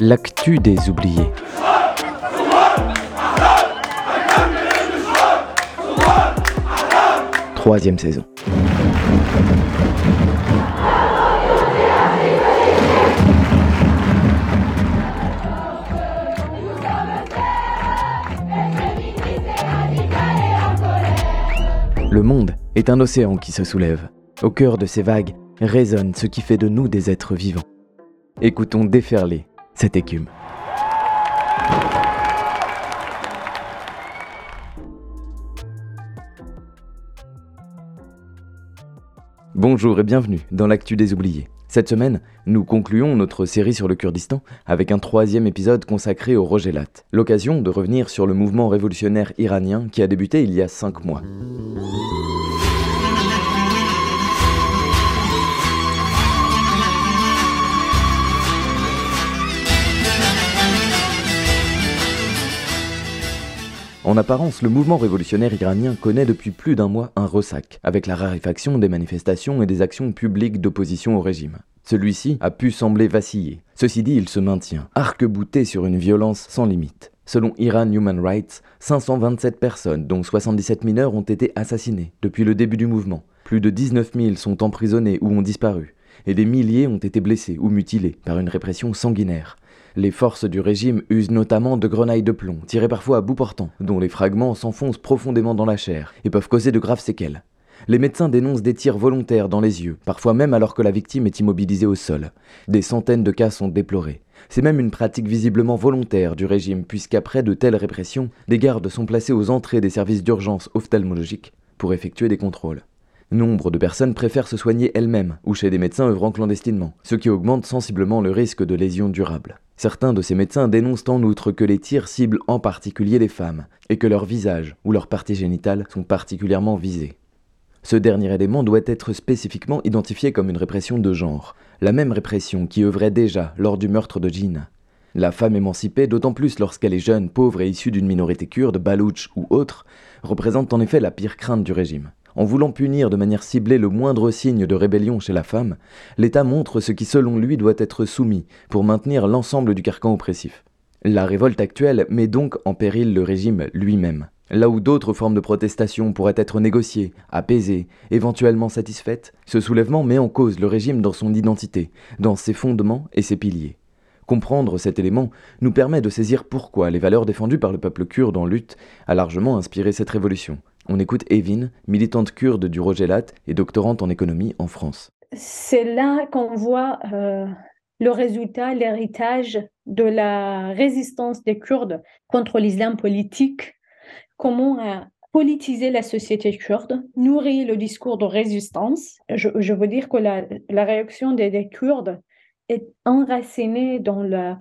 L'actu des oubliés. Troisième saison. Le monde est un océan qui se soulève. Au cœur de ces vagues résonne ce qui fait de nous des êtres vivants. Écoutons déferler cette écume. Bonjour et bienvenue dans l'actu des oubliés. Cette semaine, nous concluons notre série sur le Kurdistan avec un troisième épisode consacré au Rogelat, l'occasion de revenir sur le mouvement révolutionnaire iranien qui a débuté il y a cinq mois. En apparence, le mouvement révolutionnaire iranien connaît depuis plus d'un mois un ressac, avec la raréfaction des manifestations et des actions publiques d'opposition au régime. Celui-ci a pu sembler vaciller. Ceci dit, il se maintient, arc-bouté sur une violence sans limite. Selon Iran Human Rights, 527 personnes, dont 77 mineurs, ont été assassinées depuis le début du mouvement. Plus de 19 000 sont emprisonnés ou ont disparu, et des milliers ont été blessés ou mutilés par une répression sanguinaire. Les forces du régime usent notamment de grenailles de plomb, tirées parfois à bout portant, dont les fragments s'enfoncent profondément dans la chair et peuvent causer de graves séquelles. Les médecins dénoncent des tirs volontaires dans les yeux, parfois même alors que la victime est immobilisée au sol. Des centaines de cas sont déplorés. C'est même une pratique visiblement volontaire du régime, puisqu'après de telles répressions, des gardes sont placés aux entrées des services d'urgence ophtalmologiques pour effectuer des contrôles. Nombre de personnes préfèrent se soigner elles-mêmes ou chez des médecins œuvrant clandestinement, ce qui augmente sensiblement le risque de lésions durables. Certains de ces médecins dénoncent en outre que les tirs ciblent en particulier les femmes, et que leur visage ou leurs parties génitales sont particulièrement visés. Ce dernier élément doit être spécifiquement identifié comme une répression de genre, la même répression qui œuvrait déjà lors du meurtre de Jean. La femme émancipée, d'autant plus lorsqu'elle est jeune, pauvre et issue d'une minorité kurde, balouche ou autre, représente en effet la pire crainte du régime. En voulant punir de manière ciblée le moindre signe de rébellion chez la femme, l'État montre ce qui selon lui doit être soumis pour maintenir l'ensemble du carcan oppressif. La révolte actuelle met donc en péril le régime lui-même. Là où d'autres formes de protestation pourraient être négociées, apaisées, éventuellement satisfaites, ce soulèvement met en cause le régime dans son identité, dans ses fondements et ses piliers. Comprendre cet élément nous permet de saisir pourquoi les valeurs défendues par le peuple kurde en lutte a largement inspiré cette révolution, on écoute Evin, militante kurde du Rogelat et doctorante en économie en France. C'est là qu'on voit euh, le résultat, l'héritage de la résistance des Kurdes contre l'islam politique, comment a politisé la société kurde, nourri le discours de résistance. Je, veux dire que la, réaction des, Kurdes est enracinée dans, la,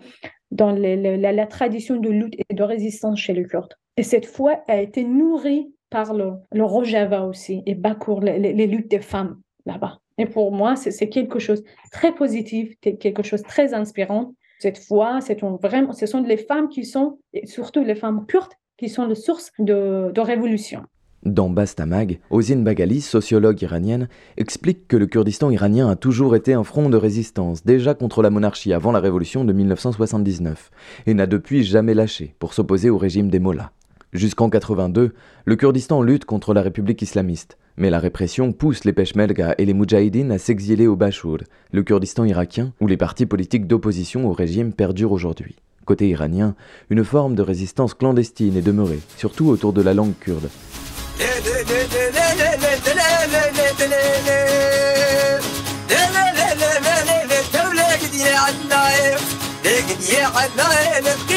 dans la, tradition de lutte et de résistance chez les Kurdes. Et cette foi a été nourrie par le, Rojava aussi et Bakour, les, luttes des femmes là-bas. Et pour moi, c'est quelque chose de très positif, quelque chose de très inspirant. Cette foi, vraiment, ce sont les femmes qui sont, et surtout les femmes kurdes, qui sont la source de, révolution. Dans Bastamag, Ozine Bagali, sociologue iranienne, explique que le Kurdistan iranien a toujours été un front de résistance, déjà contre la monarchie avant la révolution de 1979, et n'a depuis jamais lâché pour s'opposer au régime des Mollahs. Jusqu'en 82, le Kurdistan lutte contre la République islamiste, mais la répression pousse les Peshmerga et les Moudjahidines à s'exiler au Bachur, le Kurdistan irakien, où les partis politiques d'opposition au régime perdurent aujourd'hui. Côté iranien, une forme de résistance clandestine est demeurée, surtout autour de la langue kurde.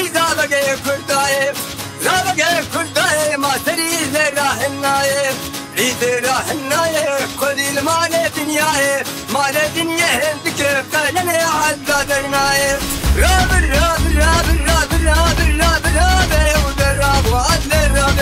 المال دنياي مال دنيا هندك فعلا عداد النايف راب الراب الراب الراب الراب الراب الراب ودراب وعدل الراب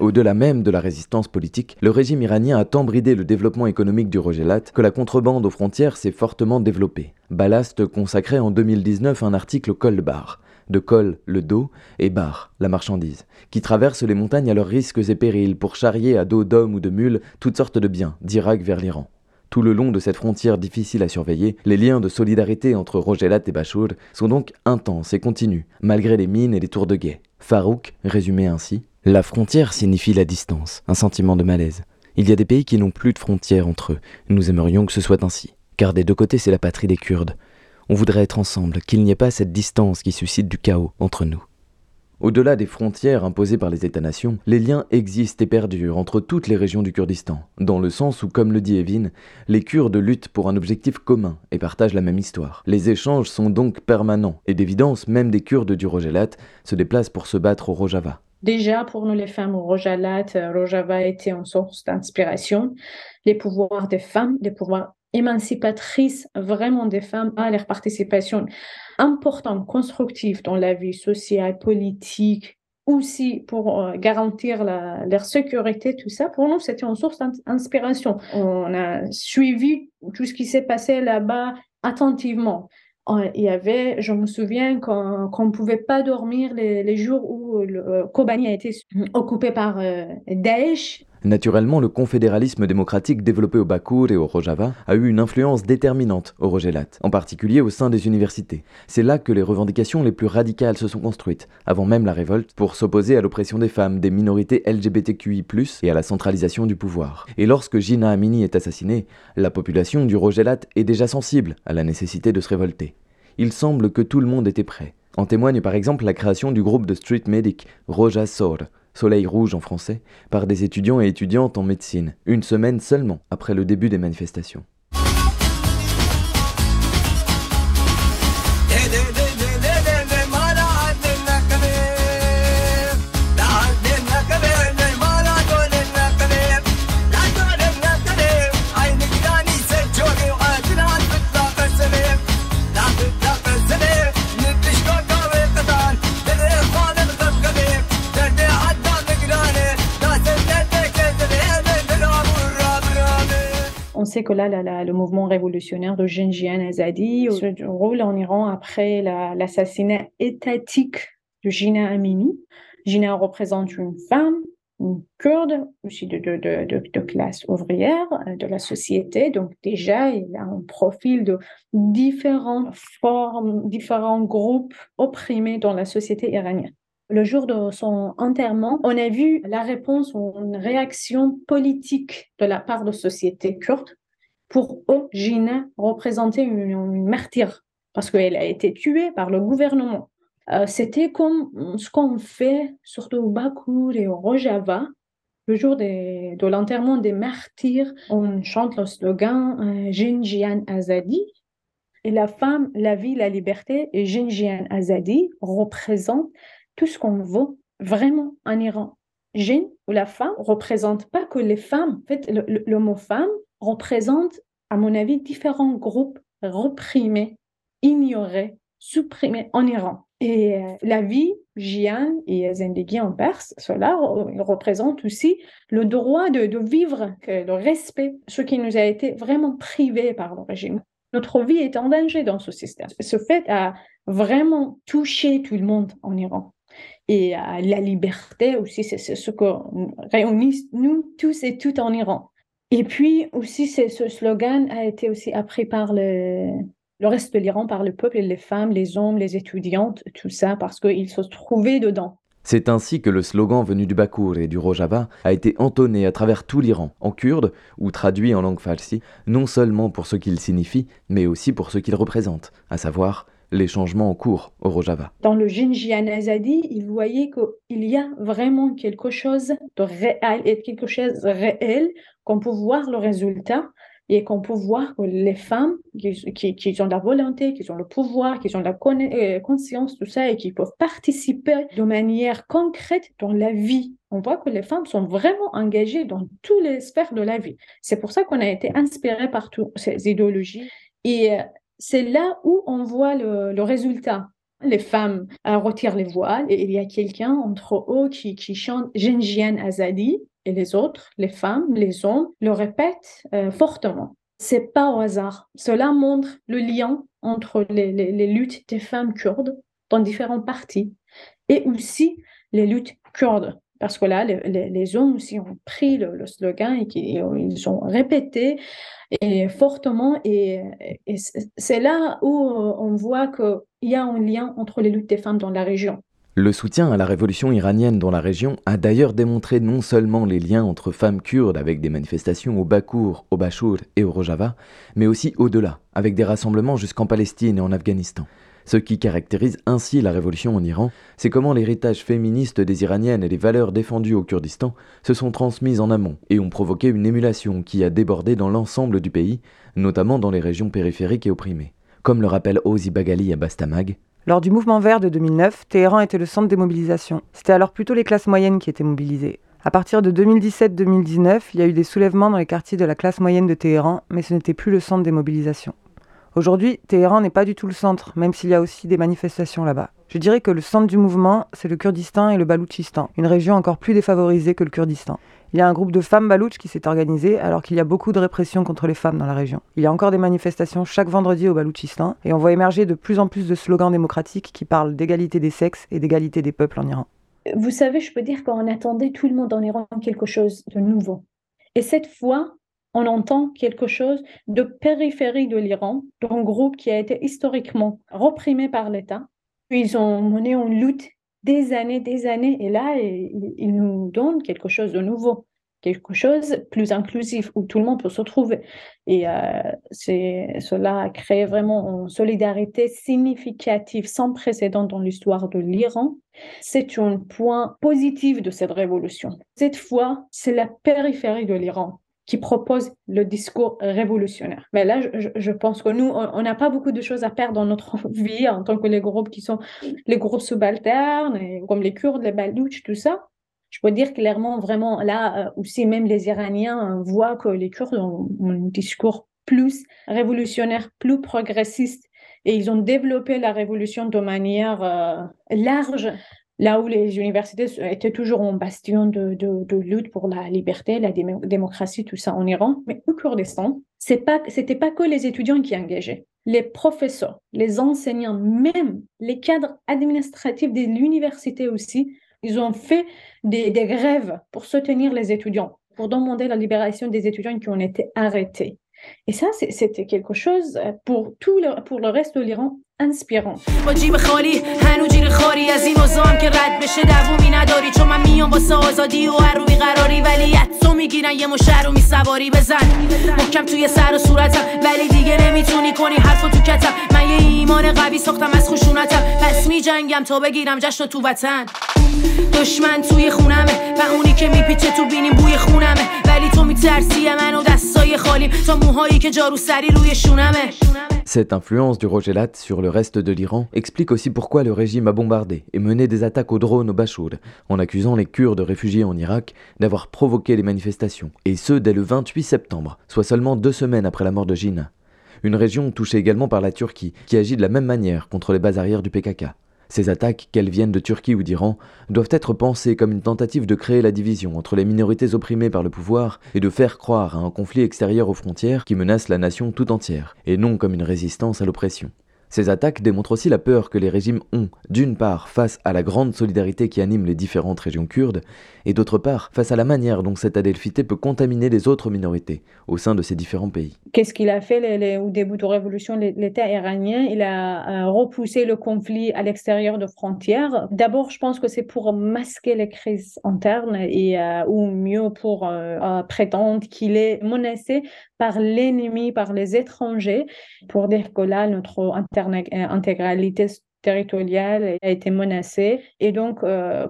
Au-delà même de la résistance politique, le régime iranien a tant bridé le développement économique du Rogelat que la contrebande aux frontières s'est fortement développée. Ballast consacrait en 2019 un article au Bar. de Kol, le dos, et Bar, la marchandise, qui traversent les montagnes à leurs risques et périls pour charrier à dos d'hommes ou de mules toutes sortes de biens, d'Irak vers l'Iran. Tout le long de cette frontière difficile à surveiller, les liens de solidarité entre Rogelat et Bachour sont donc intenses et continus, malgré les mines et les tours de guet. Farouk résumait ainsi La frontière signifie la distance, un sentiment de malaise. Il y a des pays qui n'ont plus de frontières entre eux. Nous aimerions que ce soit ainsi. Car des deux côtés, c'est la patrie des Kurdes. On voudrait être ensemble, qu'il n'y ait pas cette distance qui suscite du chaos entre nous. Au-delà des frontières imposées par les États-nations, les liens existent et perdurent entre toutes les régions du Kurdistan, dans le sens où, comme le dit Evin, les Kurdes luttent pour un objectif commun et partagent la même histoire. Les échanges sont donc permanents, et d'évidence, même des Kurdes du Rojalat se déplacent pour se battre au Rojava. Déjà, pour nous les femmes au Rojalat, euh, Rojava était une source d'inspiration. Les pouvoirs des femmes, les pouvoirs émancipatrices vraiment des femmes à leur participation importante, constructive dans la vie sociale, politique, aussi pour euh, garantir la, leur sécurité, tout ça, pour nous, c'était une source d'inspiration. On a suivi tout ce qui s'est passé là-bas attentivement. Euh, il y avait, je me souviens qu'on ne pouvait pas dormir les, jours où le, euh, Kobani a été occupé par Daesh. Naturellement, le confédéralisme démocratique développé au Bakour et au Rojava a eu une influence déterminante au Rogelat, en particulier au sein des universités. C'est là que les revendications les plus radicales se sont construites, avant même la révolte, pour s'opposer à l'oppression des femmes, des minorités LGBTQI+, et à la centralisation du pouvoir. Et lorsque Gina Amini est assassinée, la population du Rogelat est déjà sensible à la nécessité de se révolter. Il semble que tout le monde était prêt. En témoigne par exemple la création du groupe de street medic Roja Soleil rouge en français, par des étudiants et étudiantes en médecine, une semaine seulement après le début des manifestations. Sait que là, le mouvement révolutionnaire de Genjian Azadi se roule en Iran après l'assassinat étatique de Gina Amini. Gina représente une femme, une kurde, aussi de, de, de, classe ouvrière euh, de la société. Donc déjà, il a un profil de différentes formes, différents groupes opprimés dans la société iranienne. Le jour de son enterrement, on a vu la réponse ou une réaction politique de la part de la société kurde pour eux, Gina représentait une, martyre parce qu'elle a été tuée par le gouvernement. Euh, c'était comme ce qu'on fait surtout au Bakour et au Rojava. Le jour de l'enterrement des martyrs, on chante le slogan euh, Jinjian Azadi. Et la femme, la vie, la liberté, et Jinjian Azadi représente tout ce qu'on veut vraiment en Iran. Jin ou la femme représente pas que les femmes. En fait, le mot femme représente, à mon avis, différents groupes reprimés, ignorés, supprimés en Iran. Et euh, la vie, Jian et Zendegi en perse, cela représente aussi le droit de, vivre, le respect, ce qui nous a été vraiment privé par le régime. Notre vie est en danger dans ce système. Ce fait a vraiment touché tout le monde en Iran. Et la liberté aussi, c'est ce que réunit nous tous et toutes en Iran. Et puis aussi, ce slogan a été aussi appris par le, le reste de l'Iran, par le peuple, les femmes, les hommes, les étudiantes, tout ça, parce qu'ils se trouvaient dedans. C'est ainsi que le slogan venu du Bakour et du Rojava a été entonné à travers tout l'Iran, en kurde, ou traduit en langue farsi, non seulement pour ce qu'il signifie, mais aussi pour ce qu'il représente, à savoir les changements en cours au Rojava. Dans le Jinjian Azadi, il voyait qu'il y a vraiment quelque chose de réel et quelque chose de réel qu'on peut voir le résultat et qu'on peut voir que les femmes qui, qui, ont la volonté, qui ont le pouvoir, qui ont la euh, conscience, tout ça, et qui peuvent participer de manière concrète dans la vie. On voit que les femmes sont vraiment engagées dans toutes les sphères de la vie. C'est pour ça qu'on a été inspiré par toutes ces idéologies. Et euh, c'est là où on voit le, résultat. Les femmes retirent les voiles et il y a quelqu'un entre eux qui, qui chante Genjian Azadi et les autres, les femmes, les hommes, le répètent euh, fortement. C'est pas au hasard. Cela montre le lien entre les, luttes des femmes kurdes dans différents partis, et aussi les luttes kurdes. Parce que là, les, hommes aussi ont pris le, slogan et, ils ont répété et fortement. Et, et c'est là où on voit qu'il y a un lien entre les luttes des femmes dans la région. Le soutien à la révolution iranienne dans la région a d'ailleurs démontré non seulement les liens entre femmes kurdes avec des manifestations au Bakour, au Bachour et au Rojava, mais aussi au-delà, avec des rassemblements jusqu'en Palestine et en Afghanistan. Ce qui caractérise ainsi la révolution en Iran, c'est comment l'héritage féministe des Iraniennes et les valeurs défendues au Kurdistan se sont transmises en amont et ont provoqué une émulation qui a débordé dans l'ensemble du pays, notamment dans les régions périphériques et opprimées. Comme le rappelle Ozi Bagali à Bastamag, lors du mouvement vert de 2009, Téhéran était le centre des mobilisations. C'était alors plutôt les classes moyennes qui étaient mobilisées. À partir de 2017-2019, il y a eu des soulèvements dans les quartiers de la classe moyenne de Téhéran, mais ce n'était plus le centre des mobilisations. Aujourd'hui, Téhéran n'est pas du tout le centre, même s'il y a aussi des manifestations là-bas. Je dirais que le centre du mouvement, c'est le Kurdistan et le Baloutchistan, une région encore plus défavorisée que le Kurdistan. Il y a un groupe de femmes balouches qui s'est organisé alors qu'il y a beaucoup de répression contre les femmes dans la région. Il y a encore des manifestations chaque vendredi au Baloutchistan et on voit émerger de plus en plus de slogans démocratiques qui parlent d'égalité des sexes et d'égalité des peuples en Iran. Vous savez, je peux dire qu'on attendait tout le monde en Iran quelque chose de nouveau. Et cette fois, on entend quelque chose de périphérie de l'Iran, d'un groupe qui a été historiquement reprimé par l'État. Ils ont mené une lutte des années, des années, et là, il, nous donne quelque chose de nouveau, quelque chose plus inclusif, où tout le monde peut se trouver. Et euh, cela a créé vraiment une solidarité significative, sans précédent dans l'histoire de l'Iran. C'est un point positif de cette révolution. Cette fois, c'est la périphérie de l'Iran qui propose le discours révolutionnaire. Mais là, je, pense que nous, on n'a pas beaucoup de choses à perdre dans notre vie en tant que les groupes qui sont les groupes subalternes, comme les Kurdes, les Balouches, tout ça. Je peux dire clairement, vraiment, là euh, aussi, même les Iraniens voient que les Kurdes ont, un discours plus révolutionnaire, plus progressiste, et ils ont développé la révolution de manière euh, large là où les universités étaient toujours un bastion de, lutte pour la liberté, la démocratie, tout ça en Iran. Mais au Kurdistan, ce n'était pas, que les étudiants qui engageaient. Les professeurs, les enseignants, même les cadres administratifs de l'université aussi, ils ont fait des, des grèves pour soutenir les étudiants, pour demander la libération des étudiants qui ont été arrêtés. Et ça, c'était quelque chose pour tout le, pour le reste de l'Iran inspirant. با جیب خالی هنو جیر خاری از این اوزام که رد بشه دوومی نداری. چون من میام واسه آزادی و هر رو بیقراری ولی تو می‌گیرن یه مشهر رو میسواری بزن. محکم توی سر و صورتم. ولی دیگه نمی‌تونی کنی حرفو تو کتم. من یه ایمان قوی ساختم از خشونتم. پس میجنگم تا بگیرم جشن تو وطن. دشمن توی خونمه و اونی که میپیچه تو بینیم بوی خونمه. ولی تو میترسی منو دستای خالیم تا موهایی که جارو سری روی شونمه. Cette influence du Rogelat sur le reste de l'Iran explique aussi pourquoi le régime a bombardé et mené des attaques aux drones au Bachour, en accusant les Kurdes réfugiés en Irak d'avoir provoqué les manifestations, et ce dès le 28 septembre, soit seulement deux semaines après la mort de Jina. Une région touchée également par la Turquie, qui agit de la même manière contre les bases arrières du PKK. Ces attaques, qu'elles viennent de Turquie ou d'Iran, doivent être pensées comme une tentative de créer la division entre les minorités opprimées par le pouvoir et de faire croire à un conflit extérieur aux frontières qui menace la nation tout entière, et non comme une résistance à l'oppression. Ces attaques démontrent aussi la peur que les régimes ont, d'une part, face à la grande solidarité qui anime les différentes régions kurdes, et d'autre part, face à la manière dont cette adelphité peut contaminer les autres minorités au sein de ces différents pays. Qu'est-ce qu'il a fait au début de la révolution L'État iranien, il a euh, repoussé le conflit à l'extérieur de frontières. D'abord, je pense que c'est pour masquer les crises internes et euh, ou mieux pour euh, prétendre qu'il est menacé par l'ennemi, par les étrangers, pour dire que là, notre intégralité territoriale a été menacée. Et donc,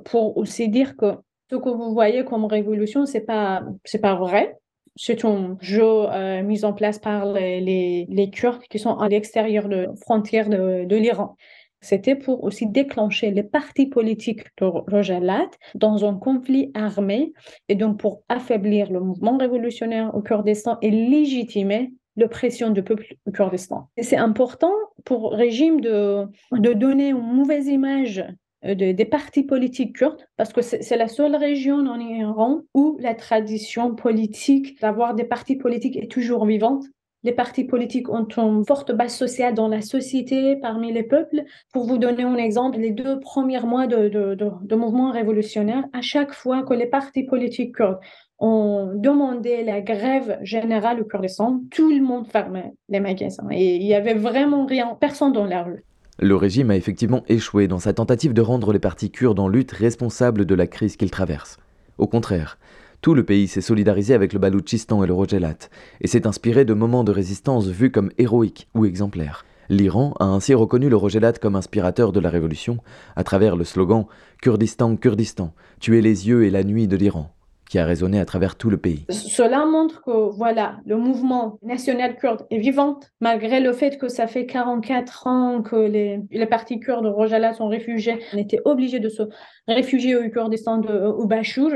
pour aussi dire que ce que vous voyez comme révolution, c'est pas, c'est pas vrai. C'est un jeu euh, mis en place par les, Kurdes qui sont à l'extérieur de frontières de, de l'Iran. C'était pour aussi déclencher les partis politiques de Rojalat dans un conflit armé et donc pour affaiblir le mouvement révolutionnaire au Kurdistan et légitimer l'oppression du peuple Kurdistan. C'est important pour le régime de, de donner une mauvaise image euh, des partis politiques kurdes, parce que c'est la seule région en Iran où la tradition politique d'avoir des partis politiques est toujours vivante. les partis politiques ont une forte base sociale dans la société, parmi les peuples. Pour vous donner un exemple, les deux premiers mois de, mouvement révolutionnaire, à chaque fois que les partis politiques kurdes ont demandé la grève générale au Kurdistan, tout le monde fermait les magasins et il y avait vraiment rien, personne dans la rue. Le régime a effectivement échoué dans sa tentative de rendre les partis kurdes en lutte responsables de la crise qu'ils traversent. Au contraire, tout le pays s'est solidarisé avec le Baloutchistan et le Rojelat, et s'est inspiré de moments de résistance vus comme héroïques ou exemplaires. L'Iran a ainsi reconnu le Rojelat comme inspirateur de la révolution, à travers le slogan Kurdistan, Kurdistan, tuer les yeux et la nuit de l'Iran, qui a résonné à travers tout le pays. Cela montre que voilà, le mouvement national kurde est vivant, malgré le fait que ça fait 44 ans que les, les partis kurdes Rojalat sont réfugiés. On était obligés de se réfugier au Kurdistan de, au Bachur,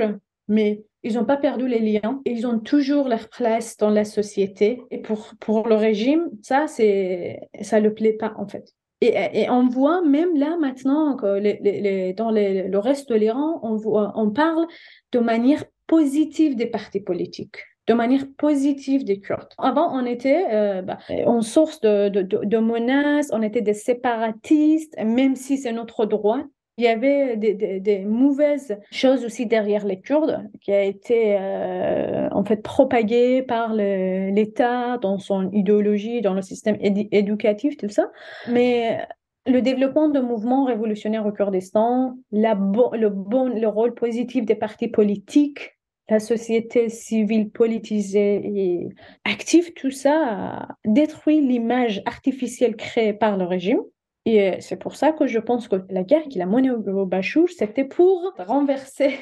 mais ils n'ont pas perdu les liens. Ils ont toujours leur place dans la société. Et pour, pour le régime, ça, c'est, ça le plaît pas, en fait. Et, et, on voit même là maintenant que les, dans le reste de l'Iran, on, voit, on parle de manière positive des partis politiques de manière positive des Kurdes. Avant, on était euh, bah, en source de, de, de, menaces, on était des séparatistes, même si c'est notre droit il y avait des, mauvaises choses aussi derrière les Kurdes, qui a été euh, en fait propagée par l'État dans son idéologie, dans le système éducatif, tout ça. Mais le développement de mouvements révolutionnaires au Kurdistan, la le, bon, le rôle positif des partis politiques, la société civile politisée et active, tout ça détruit l'image artificielle créée par le régime. Et c'est pour ça que je pense que la guerre qu'il a menée au Bachour, c'était pour renverser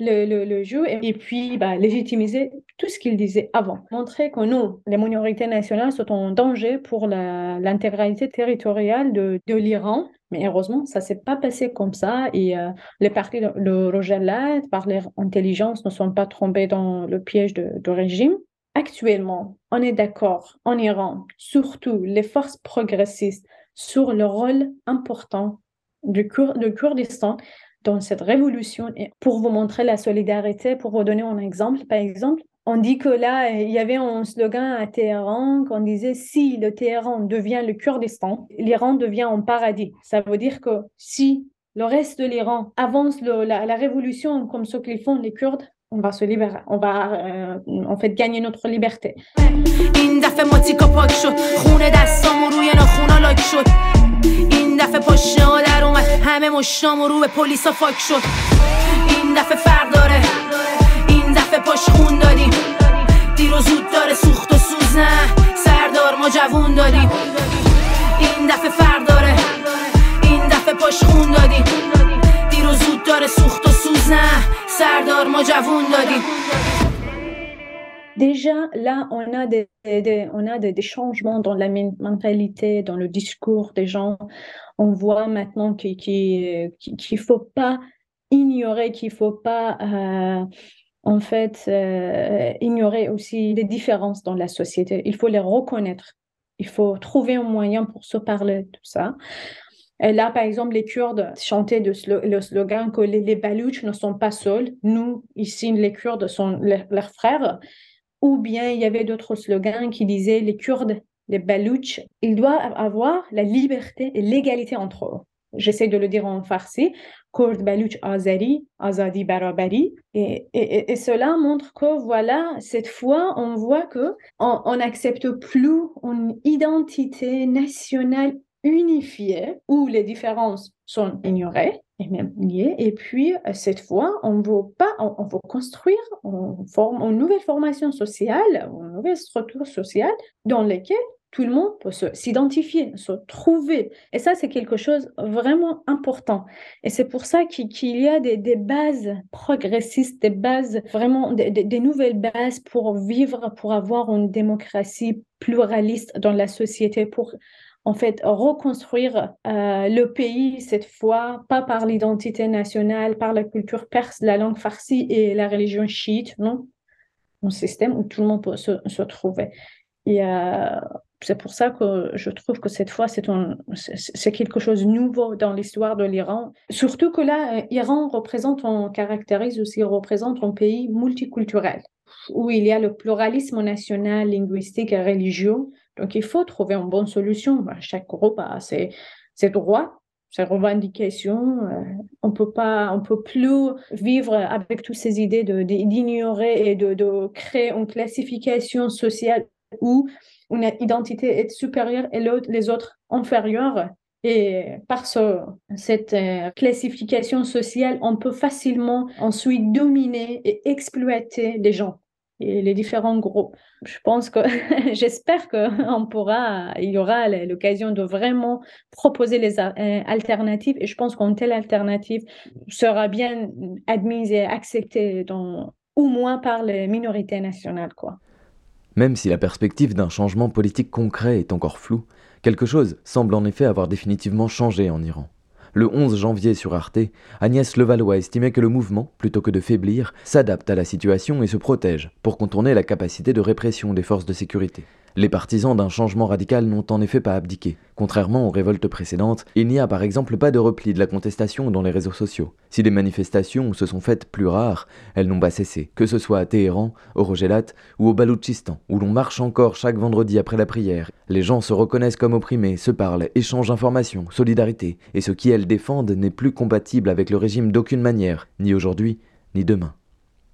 le, le, jeu et, puis bah, légitimiser tout ce qu'il disait avant. Montrer que nous, les minorités nationales, sont en danger pour l'intégralité territoriale de, de l'Iran. Mais heureusement, ça ne s'est pas passé comme ça. Et euh, les partis de Rojalat, par leur intelligence, ne sont pas trompés dans le piège de, de régime. Actuellement, on est d'accord en Iran, surtout les forces progressistes sur le rôle important du, Kurdistan dans cette révolution. Pour vous montrer la solidarité, pour vous donner un exemple, par exemple, on dit que là, il y avait un slogan à Téhéran qu'on disait si le Téhéran devient le Kurdistan, l'Iran devient un paradis. Ça veut dire que si le reste de l'Iran avance la, la, révolution comme ce qu'ils font les Kurdes, on va se libérer, on va euh, en fait gagner notre liberté. این دفعه پشت در اومد. همه مشتامو رو به پلیسا فاک شد. این دفعه فرق داره. این دفعه پاش خون دادیم. دیر و زود داره سوخت و سوز نه سردار ما جوون دادیم. این دفعه فرق داره. این دفعه پاش خون دادیم. دیر و زود داره سوخت و سوز نه Déjà, là, on a des, on a des, changements dans la mentalité, dans le discours des gens. On voit maintenant qu'il ne faut pas ignorer, qu'il ne faut pas, euh, en fait, euh, ignorer aussi les différences dans la société. Il faut les reconnaître. Il faut trouver un moyen pour se parler de tout ça. Et là, par exemple, les Kurdes chantaient le slogan que les, les Balouches ne sont pas seuls. Nous, ici, les Kurdes sont leurs frères. Ou bien il y avait d'autres slogans qui disaient les Kurdes, les Balouches, ils doivent avoir la liberté et l'égalité entre eux. J'essaie de le dire en farsi. Kurd, Balouch, Azari, Azadi, Barabari. Et, cela montre que, voilà, cette fois, on voit que on n'accepte plus une identité nationale unifié où les différences sont ignorées et. Et puis, euh, cette fois, on veut pas, on, veut construire on forme, une nouvelle formation sociale, une nouvelle structure sociale dans laquelle tout le monde peut s'identifier, se, trouver. Et ça, c'est quelque chose vraiment important. Et c'est pour ça qu'il y a des, des, bases progressistes, des bases, vraiment des, des, nouvelles bases pour vivre, pour avoir une démocratie pluraliste dans la société, pour en fait reconstruire euh, le pays cette fois, pas par l'identité nationale, par la culture perse, la langue farsi et la religion chiite, non? Un système où tout le monde peut se, se trouver. Et euh, c'est pour ça que je trouve que cette fois, c'est, c'est quelque chose de nouveau dans l'histoire de l'Iran. Surtout que là, l'Iran représente, on caractérise aussi, représente un pays multiculturel. où il y a le pluralisme national, linguistique et religieux. Donc, il faut trouver une bonne solution. Chaque groupe a ses, ses droits, ses revendications. Euh, on peut pas, on peut plus vivre avec toutes ces idées d'ignorer et de, de, créer une classification sociale où une identité est supérieure et les autres inférieures. Et par ce, cette euh, classification sociale, on peut facilement ensuite dominer et exploiter les gens les différents groupes. Je pense que, j'espère qu'on pourra, il y aura l'occasion de vraiment proposer les euh, alternatives et je pense qu'une telle alternative sera bien admise et acceptée au moins par les minorités nationales, quoi. Même si la perspective d'un changement politique concret est encore floue, quelque chose semble en effet avoir définitivement changé en Iran. Le 11 janvier sur Arte, Agnès Levallois estimait que le mouvement, plutôt que de faiblir, s'adapte à la situation et se protège pour contourner la capacité de répression des forces de sécurité. Les partisans d'un changement radical n'ont en effet pas abdiqué. Contrairement aux révoltes précédentes, il n'y a par exemple pas de repli de la contestation dans les réseaux sociaux. Si les manifestations se sont faites plus rares, elles n'ont pas cessé, que ce soit à Téhéran, au Rogelat ou au Baloutchistan, où l'on marche encore chaque vendredi après la prière. Les gens se reconnaissent comme opprimés, se parlent, échangent informations, solidarité, et ce qui elles défendent n'est plus compatible avec le régime d'aucune manière, ni aujourd'hui, ni demain.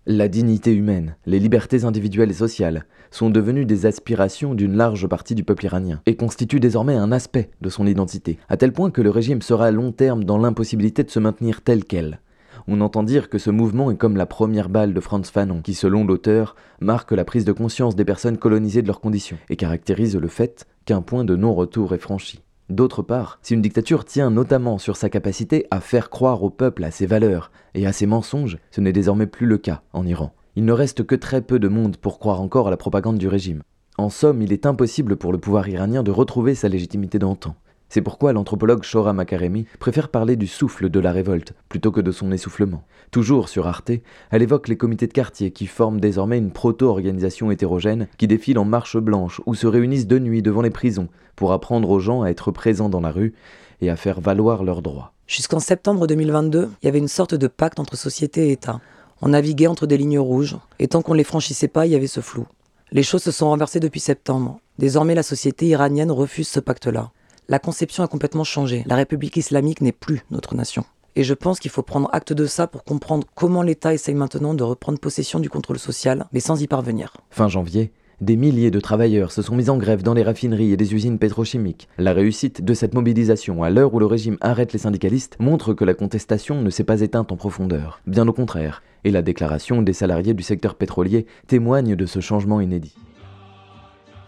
La dignité humaine, les libertés individuelles et sociales sont devenues des aspirations d'une large partie du peuple iranien et constituent désormais un aspect de son identité, à tel point que le régime sera à long terme dans l'impossibilité de se maintenir tel quel. On entend dire que ce mouvement est comme la première balle de Franz Fanon, qui selon l'auteur marque la prise de conscience des personnes colonisées de leurs conditions et caractérise le fait qu'un point de non-retour est franchi. D'autre part, si une dictature tient notamment sur sa capacité à faire croire au peuple à ses valeurs et à ses mensonges, ce n'est désormais plus le cas en Iran. Il ne reste que très peu de monde pour croire encore à la propagande du régime. En somme, il est impossible pour le pouvoir iranien de retrouver sa légitimité d'antan. C'est pourquoi l'anthropologue Shora Makaremi préfère parler du souffle de la révolte plutôt que de son essoufflement. Toujours sur Arte, elle évoque les comités de quartier qui forment désormais une proto-organisation hétérogène qui défile en marche blanche ou se réunissent de nuit devant les prisons pour apprendre aux gens à être présents dans la rue et à faire valoir leurs droits. Jusqu'en septembre 2022, il y avait une sorte de pacte entre société et État. On naviguait entre des lignes rouges, et tant qu'on ne les franchissait pas, il y avait ce flou. Les choses se sont renversées depuis septembre. Désormais, la société iranienne refuse ce pacte-là la conception a complètement changé. La République islamique n'est plus notre nation. Et je pense qu'il faut prendre acte de ça pour comprendre comment l'État essaye maintenant de reprendre possession du contrôle social, mais sans y parvenir. Fin janvier, des milliers de travailleurs se sont mis en grève dans les raffineries et les usines pétrochimiques. La réussite de cette mobilisation à l'heure où le régime arrête les syndicalistes montre que la contestation ne s'est pas éteinte en profondeur. Bien au contraire. Et la déclaration des salariés du secteur pétrolier témoigne de ce changement inédit.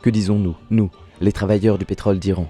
Que disons-nous, nous, les travailleurs du pétrole d'Iran?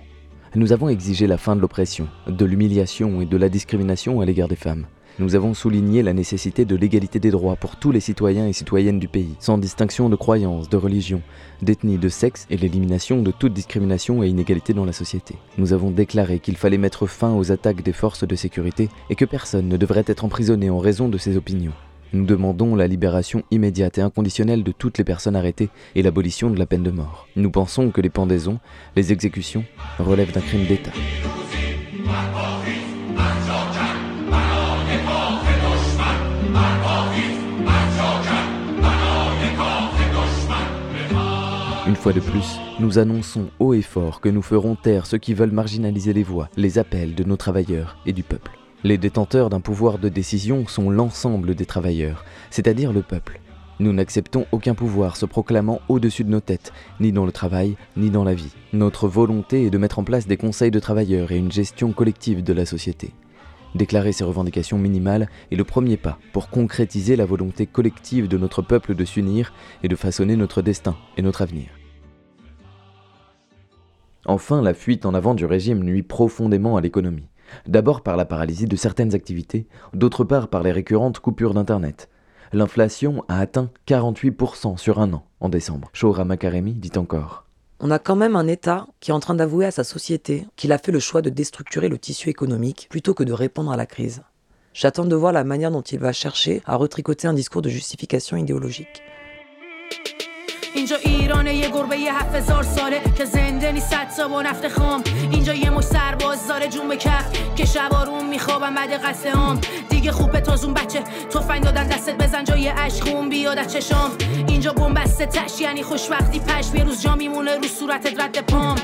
Nous avons exigé la fin de l'oppression, de l'humiliation et de la discrimination à l'égard des femmes. Nous avons souligné la nécessité de l'égalité des droits pour tous les citoyens et citoyennes du pays, sans distinction de croyance, de religion, d'ethnie, de sexe et l'élimination de toute discrimination et inégalité dans la société. Nous avons déclaré qu'il fallait mettre fin aux attaques des forces de sécurité et que personne ne devrait être emprisonné en raison de ses opinions. Nous demandons la libération immédiate et inconditionnelle de toutes les personnes arrêtées et l'abolition de la peine de mort. Nous pensons que les pendaisons, les exécutions, relèvent d'un crime d'État. Une fois de plus, nous annonçons haut et fort que nous ferons taire ceux qui veulent marginaliser les voix, les appels de nos travailleurs et du peuple. Les détenteurs d'un pouvoir de décision sont l'ensemble des travailleurs, c'est-à-dire le peuple. Nous n'acceptons aucun pouvoir se proclamant au-dessus de nos têtes, ni dans le travail, ni dans la vie. Notre volonté est de mettre en place des conseils de travailleurs et une gestion collective de la société. Déclarer ces revendications minimales est le premier pas pour concrétiser la volonté collective de notre peuple de s'unir et de façonner notre destin et notre avenir. Enfin, la fuite en avant du régime nuit profondément à l'économie. D'abord par la paralysie de certaines activités, d'autre part par les récurrentes coupures d'Internet. L'inflation a atteint 48% sur un an en décembre. Shora Makaremi dit encore. On a quand même un État qui est en train d'avouer à sa société qu'il a fait le choix de déstructurer le tissu économique plutôt que de répondre à la crise. J'attends de voir la manière dont il va chercher à retricoter un discours de justification idéologique. اینجا ایرانه یه گربه یه هفت هزار ساله که زنده نیست تا با نفت خام. اینجا یه مش سرباز داره جون به که شبارون میخوابم بعد قصه هم دیگه خوب تازون بچه تفنگ دادن دستت بزن جای عشق بیاد از چشام. اینجا بمبسته تش یعنی خوشبختی پش یه روز جا میمونه رو صورتت رد پام.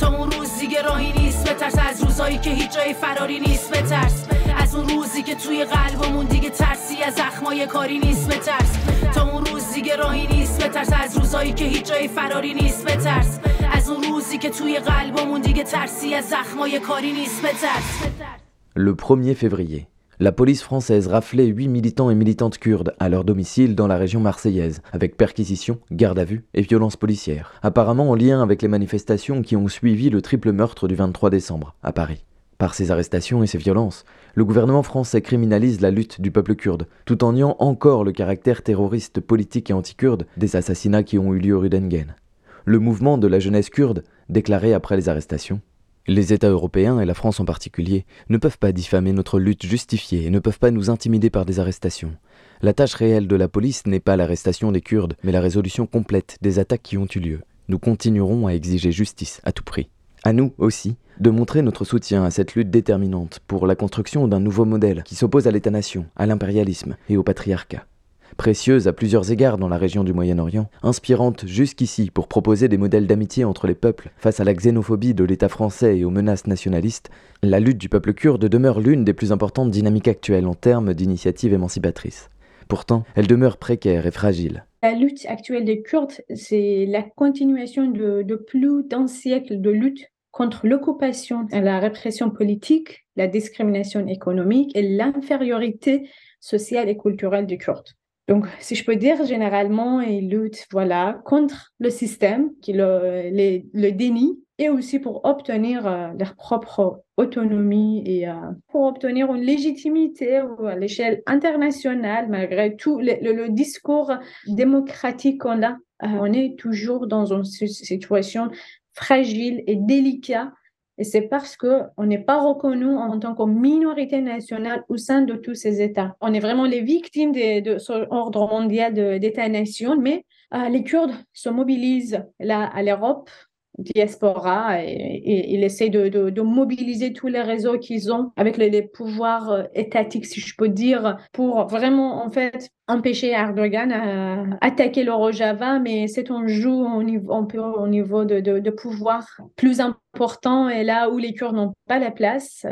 تا اون روز دیگه راهی نیست بترس. از روزایی که هیچ جای فراری نیست بترس. از اون روزی که توی قلبمون دیگه ترسی از زخمای کاری نیست بترس. تا اون روز دیگه راهی نیست بترس از روزایی که هیچ جای فراری نیست بترس از اون روزی که توی قلبمون دیگه ترسی از زخمای کاری نیست بترس Le 1er février, la police française raflait 8 militants et militantes kurdes à leur domicile dans la région marseillaise, avec perquisition, garde à vue et violence policière, apparemment en lien avec les manifestations qui ont suivi le triple meurtre du 23 décembre à Paris. Par ces arrestations et ces violences, le gouvernement français criminalise la lutte du peuple kurde, tout en niant encore le caractère terroriste politique et anti-kurde des assassinats qui ont eu lieu rue d'Engen. Le mouvement de la jeunesse kurde, déclaré après les arrestations, les États européens, et la France en particulier, ne peuvent pas diffamer notre lutte justifiée et ne peuvent pas nous intimider par des arrestations. La tâche réelle de la police n'est pas l'arrestation des Kurdes, mais la résolution complète des attaques qui ont eu lieu. Nous continuerons à exiger justice à tout prix. À nous aussi de montrer notre soutien à cette lutte déterminante pour la construction d'un nouveau modèle qui s'oppose à l'État-nation, à l'impérialisme et au patriarcat précieuse à plusieurs égards dans la région du Moyen-Orient, inspirante jusqu'ici pour proposer des modèles d'amitié entre les peuples face à la xénophobie de l'État français et aux menaces nationalistes, la lutte du peuple kurde demeure l'une des plus importantes dynamiques actuelles en termes d'initiatives émancipatrices. Pourtant, elle demeure précaire et fragile. La lutte actuelle des Kurdes, c'est la continuation de, plus d'un siècle de lutte contre l'occupation la répression politique, la discrimination économique et l'infériorité sociale et culturelle des Kurdes. Donc, si je peux dire, généralement, ils luttent voilà, contre le système qui le, le dénie et aussi pour obtenir euh, leur propre autonomie et euh, pour obtenir une légitimité à l'échelle internationale, malgré tout le, discours démocratique qu'on a. Euh, on est toujours dans une situation fragile et délicate et c'est parce qu'on n'est pas reconnu en tant que minorité nationale au sein de tous ces États. On est vraiment les victimes de, de ce ordre mondial d'États-nations, mais euh, les Kurdes se mobilisent là à l'Europe, diaspora et, il essaie de, mobiliser tous les réseaux qu'ils ont avec les, pouvoirs euh, étatiques, si je peux dire, pour vraiment en fait empêcher Erdogan à attaquer le Rojava, mais c'est un jeu au niveau, au niveau de, de, pouvoir plus important. Et là où les Kurdes n'ont pas la place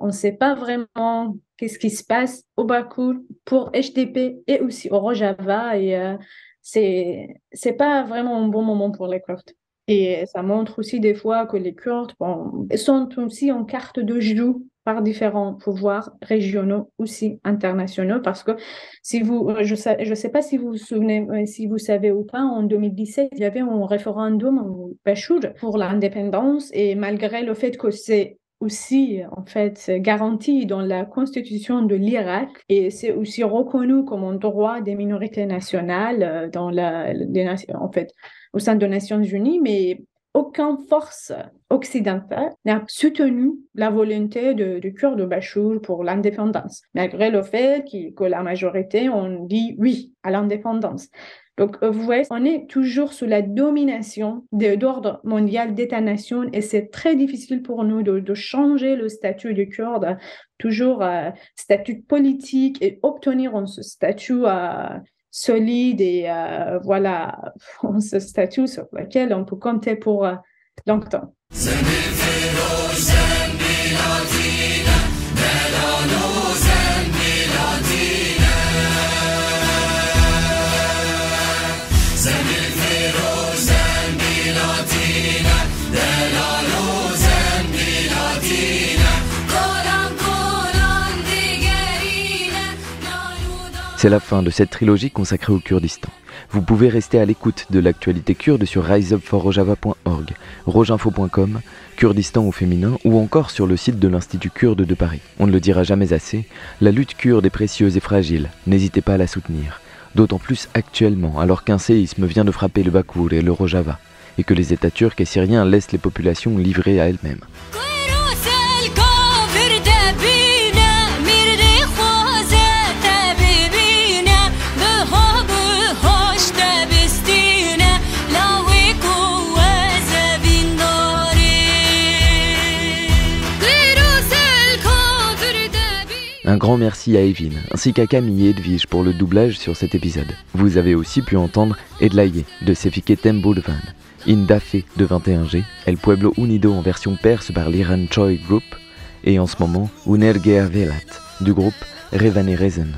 on ne sait pas vraiment qu'est-ce qui se passe au Bakou pour HDP et aussi au Rojava. Et euh, c'est c'est pas vraiment un bon moment pour les Kurdes. Et ça montre aussi des fois que les Kurdes sont aussi en carte de jeu par différents pouvoirs régionaux aussi internationaux parce que si vous je sais sais pas si vous vous souvenez euh, si vous savez ou pas en 2017 il y avait un référendum au Bachour pour l'indépendance et malgré le fait que c'est aussi en fait garanti dans la constitution de l'Irak et c'est aussi reconnu comme un droit des minorités nationales euh, dans la en fait au sein des Nations Unies, mais aucune force occidentale n'a soutenu la volonté de, du Kurdes de pour l'indépendance, malgré le fait que la majorité ont dit oui à l'indépendance. Donc, vous voyez, on est toujours sous la domination d'ordre mondial d'État-nation et c'est très difficile pour nous de, changer le statut du Kurde, toujours euh, statut politique et obtenir ce statut euh, solide et euh, voilà, ce statut sur lequel on peut compter pour euh, longtemps. C'est la fin de cette trilogie consacrée au Kurdistan. Vous pouvez rester à l'écoute de l'actualité kurde sur riseupforrojava.org, roginfo.com, Kurdistan au féminin ou encore sur le site de l'Institut kurde de Paris. On ne le dira jamais assez, la lutte kurde est précieuse et fragile, n'hésitez pas à la soutenir. D'autant plus actuellement, alors qu'un séisme vient de frapper le Bakour et le Rojava, et que les États turcs et syriens laissent les populations livrées à elles-mêmes. Grand merci à Evin, ainsi qu'à Camille et Edwige pour le doublage sur cet épisode. Vous avez aussi pu entendre Edlaye de Sefike Tembo de Van, Indafe de 21G, El Pueblo Unido en version perse par l'Iran Choi Group, et en ce moment Unergea Velat du groupe Revane Rezen.